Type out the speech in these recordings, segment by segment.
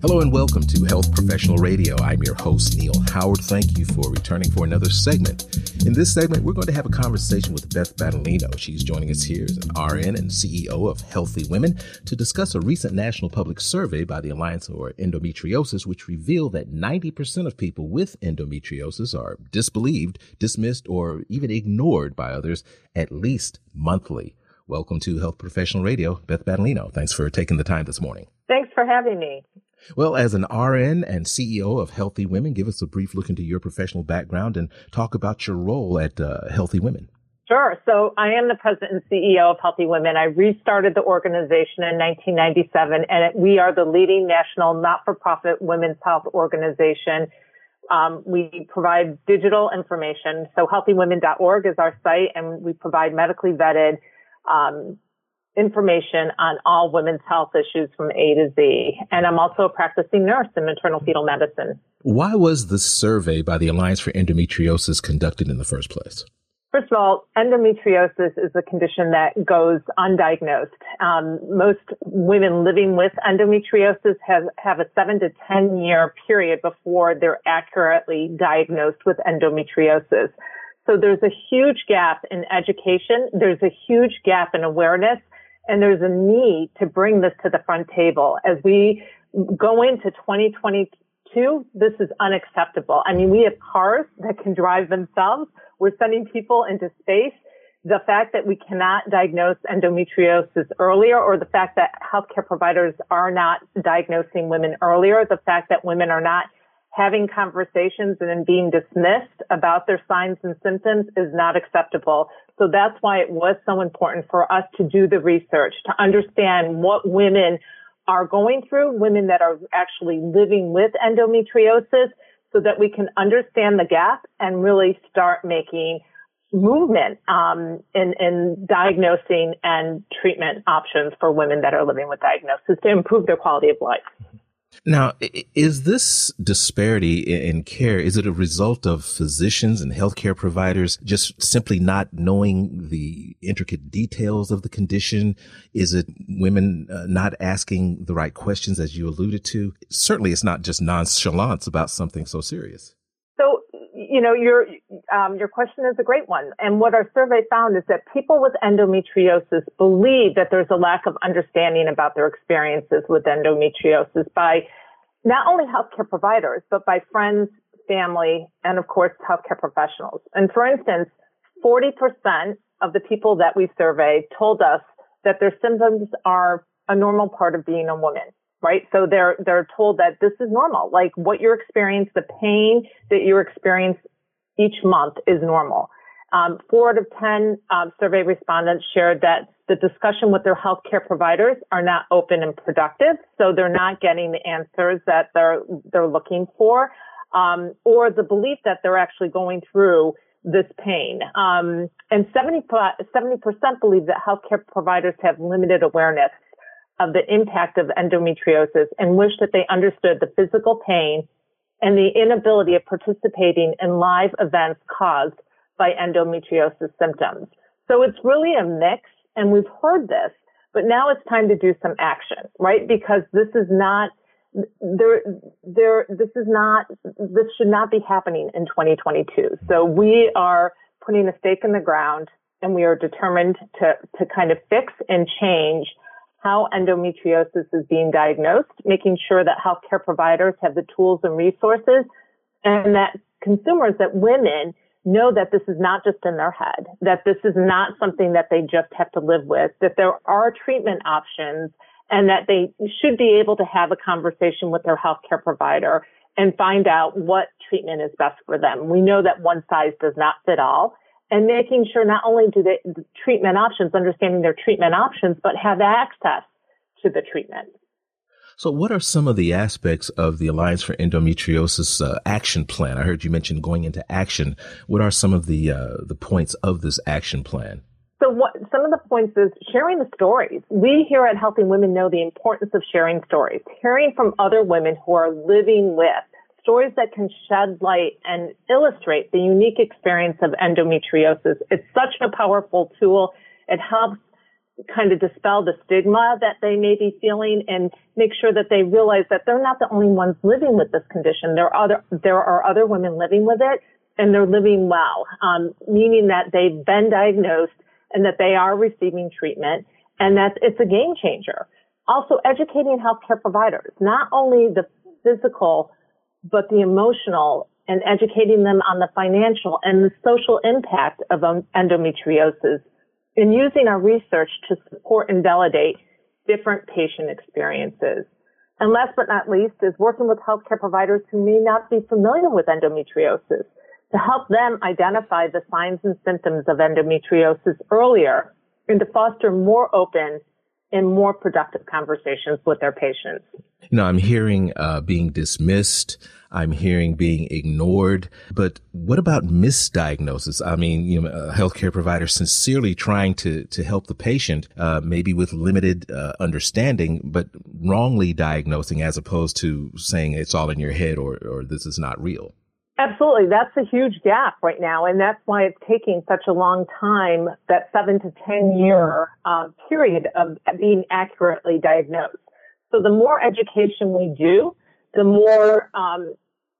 Hello and welcome to Health Professional Radio. I'm your host, Neil Howard. Thank you for returning for another segment. In this segment, we're going to have a conversation with Beth Battaglino. She's joining us here as an RN and CEO of Healthy Women to discuss a recent national public survey by the Alliance for Endometriosis, which revealed that 90% of people with endometriosis are disbelieved, dismissed, or even ignored by others at least monthly. Welcome to Health Professional Radio, Beth Battaglino. Thanks for taking the time this morning. Thanks for having me. Well, as an RN and CEO of Healthy Women, give us a brief look into your professional background and talk about your role at uh, Healthy Women. Sure. So I am the president and CEO of Healthy Women. I restarted the organization in 1997, and we are the leading national not-for-profit women's health organization. Um, we provide digital information. So healthywomen.org is our site, and we provide medically vetted um, information on all women's health issues from A to Z. And I'm also a practicing nurse in maternal fetal medicine. Why was the survey by the Alliance for Endometriosis conducted in the first place? First of all, endometriosis is a condition that goes undiagnosed. Um, most women living with endometriosis have, have a seven to 10 year period before they're accurately diagnosed with endometriosis. So there's a huge gap in education. There's a huge gap in awareness and there's a need to bring this to the front table as we go into 2022. This is unacceptable. I mean, we have cars that can drive themselves. We're sending people into space. The fact that we cannot diagnose endometriosis earlier or the fact that healthcare providers are not diagnosing women earlier, the fact that women are not having conversations and then being dismissed about their signs and symptoms is not acceptable. So that's why it was so important for us to do the research, to understand what women are going through, women that are actually living with endometriosis, so that we can understand the gap and really start making movement um, in, in diagnosing and treatment options for women that are living with diagnosis to improve their quality of life. Now, is this disparity in care, is it a result of physicians and healthcare providers just simply not knowing the intricate details of the condition? Is it women uh, not asking the right questions as you alluded to? Certainly it's not just nonchalance about something so serious you know, your um, your question is a great one. And what our survey found is that people with endometriosis believe that there's a lack of understanding about their experiences with endometriosis by not only healthcare providers, but by friends, family, and of course, healthcare professionals. And for instance, 40% of the people that we surveyed told us that their symptoms are a normal part of being a woman right? So they're, they're told that this is normal. Like what you're experiencing, the pain that you experience each month is normal. Um, four out of 10 um, survey respondents shared that the discussion with their healthcare providers are not open and productive. So they're not getting the answers that they're, they're looking for. Um, or the belief that they're actually going through this pain. Um, and 70, 70% believe that healthcare providers have limited awareness of the impact of endometriosis and wish that they understood the physical pain and the inability of participating in live events caused by endometriosis symptoms. So it's really a mix and we've heard this, but now it's time to do some action, right? Because this is not there, there, this is not, this should not be happening in 2022. So we are putting a stake in the ground and we are determined to, to kind of fix and change how endometriosis is being diagnosed, making sure that healthcare providers have the tools and resources and that consumers, that women know that this is not just in their head, that this is not something that they just have to live with, that there are treatment options and that they should be able to have a conversation with their healthcare provider and find out what treatment is best for them. We know that one size does not fit all and making sure not only do they the treatment options, understanding their treatment options, but have access to the treatment. So, what are some of the aspects of the Alliance for Endometriosis uh, action plan? I heard you mention going into action. What are some of the uh, the points of this action plan? So, what some of the points is sharing the stories. We here at Healthy Women know the importance of sharing stories, hearing from other women who are living with stories that can shed light and illustrate the unique experience of endometriosis. It's such a powerful tool. It helps kind of dispel the stigma that they may be feeling and make sure that they realize that they're not the only ones living with this condition. There are other, there are other women living with it and they're living well, um, meaning that they've been diagnosed and that they are receiving treatment and that it's a game changer. Also educating healthcare providers, not only the physical, but the emotional and educating them on the financial and the social impact of endometriosis and using our research to support and validate different patient experiences. And last but not least is working with healthcare providers who may not be familiar with endometriosis to help them identify the signs and symptoms of endometriosis earlier and to foster more open and more productive conversations with their patients. You know, I'm hearing uh, being dismissed. I'm hearing being ignored. But what about misdiagnosis? I mean, you know, a healthcare provider sincerely trying to to help the patient, uh, maybe with limited uh, understanding, but wrongly diagnosing as opposed to saying it's all in your head or or this is not real. Absolutely. That's a huge gap right now. And that's why it's taking such a long time, that seven to 10 year uh, period of being accurately diagnosed. So the more education we do, the more um,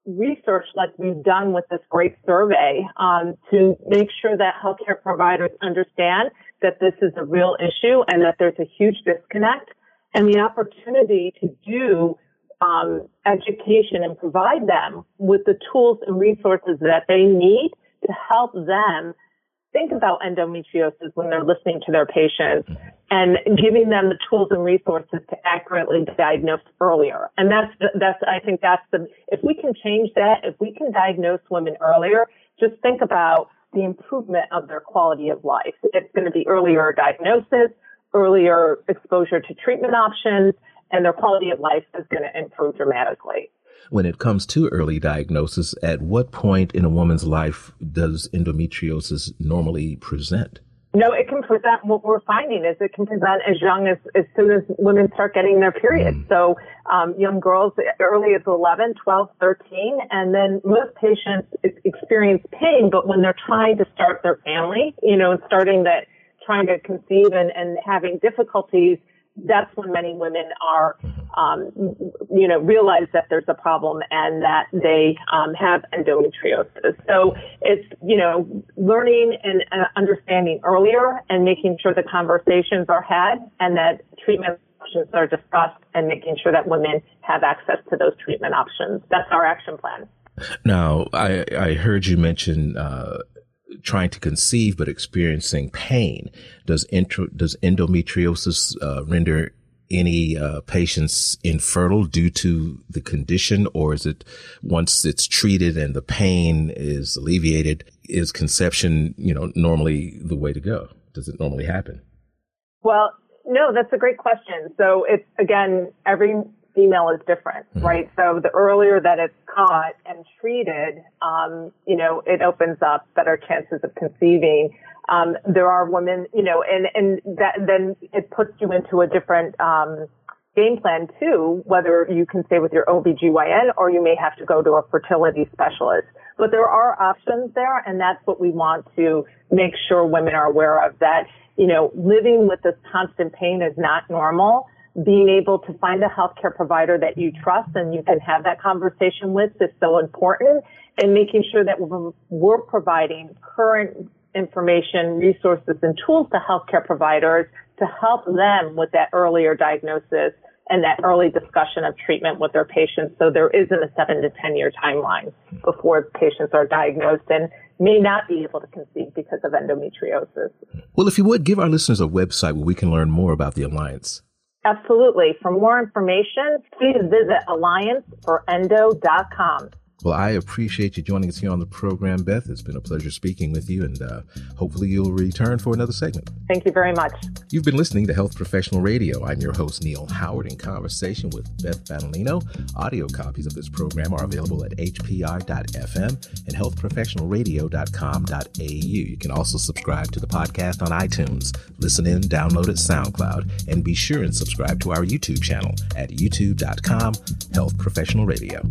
research like we've done with this great survey um, to make sure that healthcare providers understand that this is a real issue and that there's a huge disconnect and the opportunity to do um, education and provide them with the tools and resources that they need to help them think about endometriosis when they're listening to their patients mm-hmm. and giving them the tools and resources to accurately diagnose earlier. And that's, that's, I think that's the, if we can change that, if we can diagnose women earlier, just think about the improvement of their quality of life. It's going to be earlier diagnosis, earlier exposure to treatment options, and their quality of life is going to improve dramatically. When it comes to early diagnosis, at what point in a woman's life does endometriosis normally present? No, it can present, what we're finding is it can present as young as, as soon as women start getting their period. Mm. So, um, young girls early as 11, 12, 13, and then most patients experience pain, but when they're trying to start their family, you know, starting that, trying to conceive and, and having difficulties, that's when many women are, um, you know, realize that there's a problem and that they um, have endometriosis. So it's, you know, learning and uh, understanding earlier and making sure the conversations are had and that treatment options are discussed and making sure that women have access to those treatment options. That's our action plan. Now, I, I heard you mention uh, trying to conceive but experiencing pain. Does intro, does endometriosis uh, render any uh, patients infertile due to the condition, or is it once it's treated and the pain is alleviated, is conception you know normally the way to go? Does it normally happen? Well, no, that's a great question. So it's again every female is different, mm-hmm. right? So the earlier that it's caught and treated, um, you know, it opens up better chances of conceiving. Um, there are women, you know, and, and that, then it puts you into a different, um, game plan too, whether you can stay with your OBGYN or you may have to go to a fertility specialist. But there are options there and that's what we want to make sure women are aware of that, you know, living with this constant pain is not normal being able to find a healthcare provider that you trust and you can have that conversation with is so important and making sure that we're providing current information, resources, and tools to healthcare providers to help them with that earlier diagnosis and that early discussion of treatment with their patients. So there isn't a seven to 10 year timeline before patients are diagnosed and may not be able to conceive because of endometriosis. Well, if you would give our listeners a website where we can learn more about the Alliance. Absolutely. For more information, please visit allianceforendo.com. Well, I appreciate you joining us here on the program, Beth. It's been a pleasure speaking with you, and uh, hopefully you'll return for another segment. Thank you very much. You've been listening to Health Professional Radio. I'm your host, Neil Howard, in conversation with Beth Battaglino. Audio copies of this program are available at hpr.fm and healthprofessionalradio.com.au. You can also subscribe to the podcast on iTunes, listen in, download it SoundCloud, and be sure and subscribe to our YouTube channel at youtube.com, Health Professional Radio.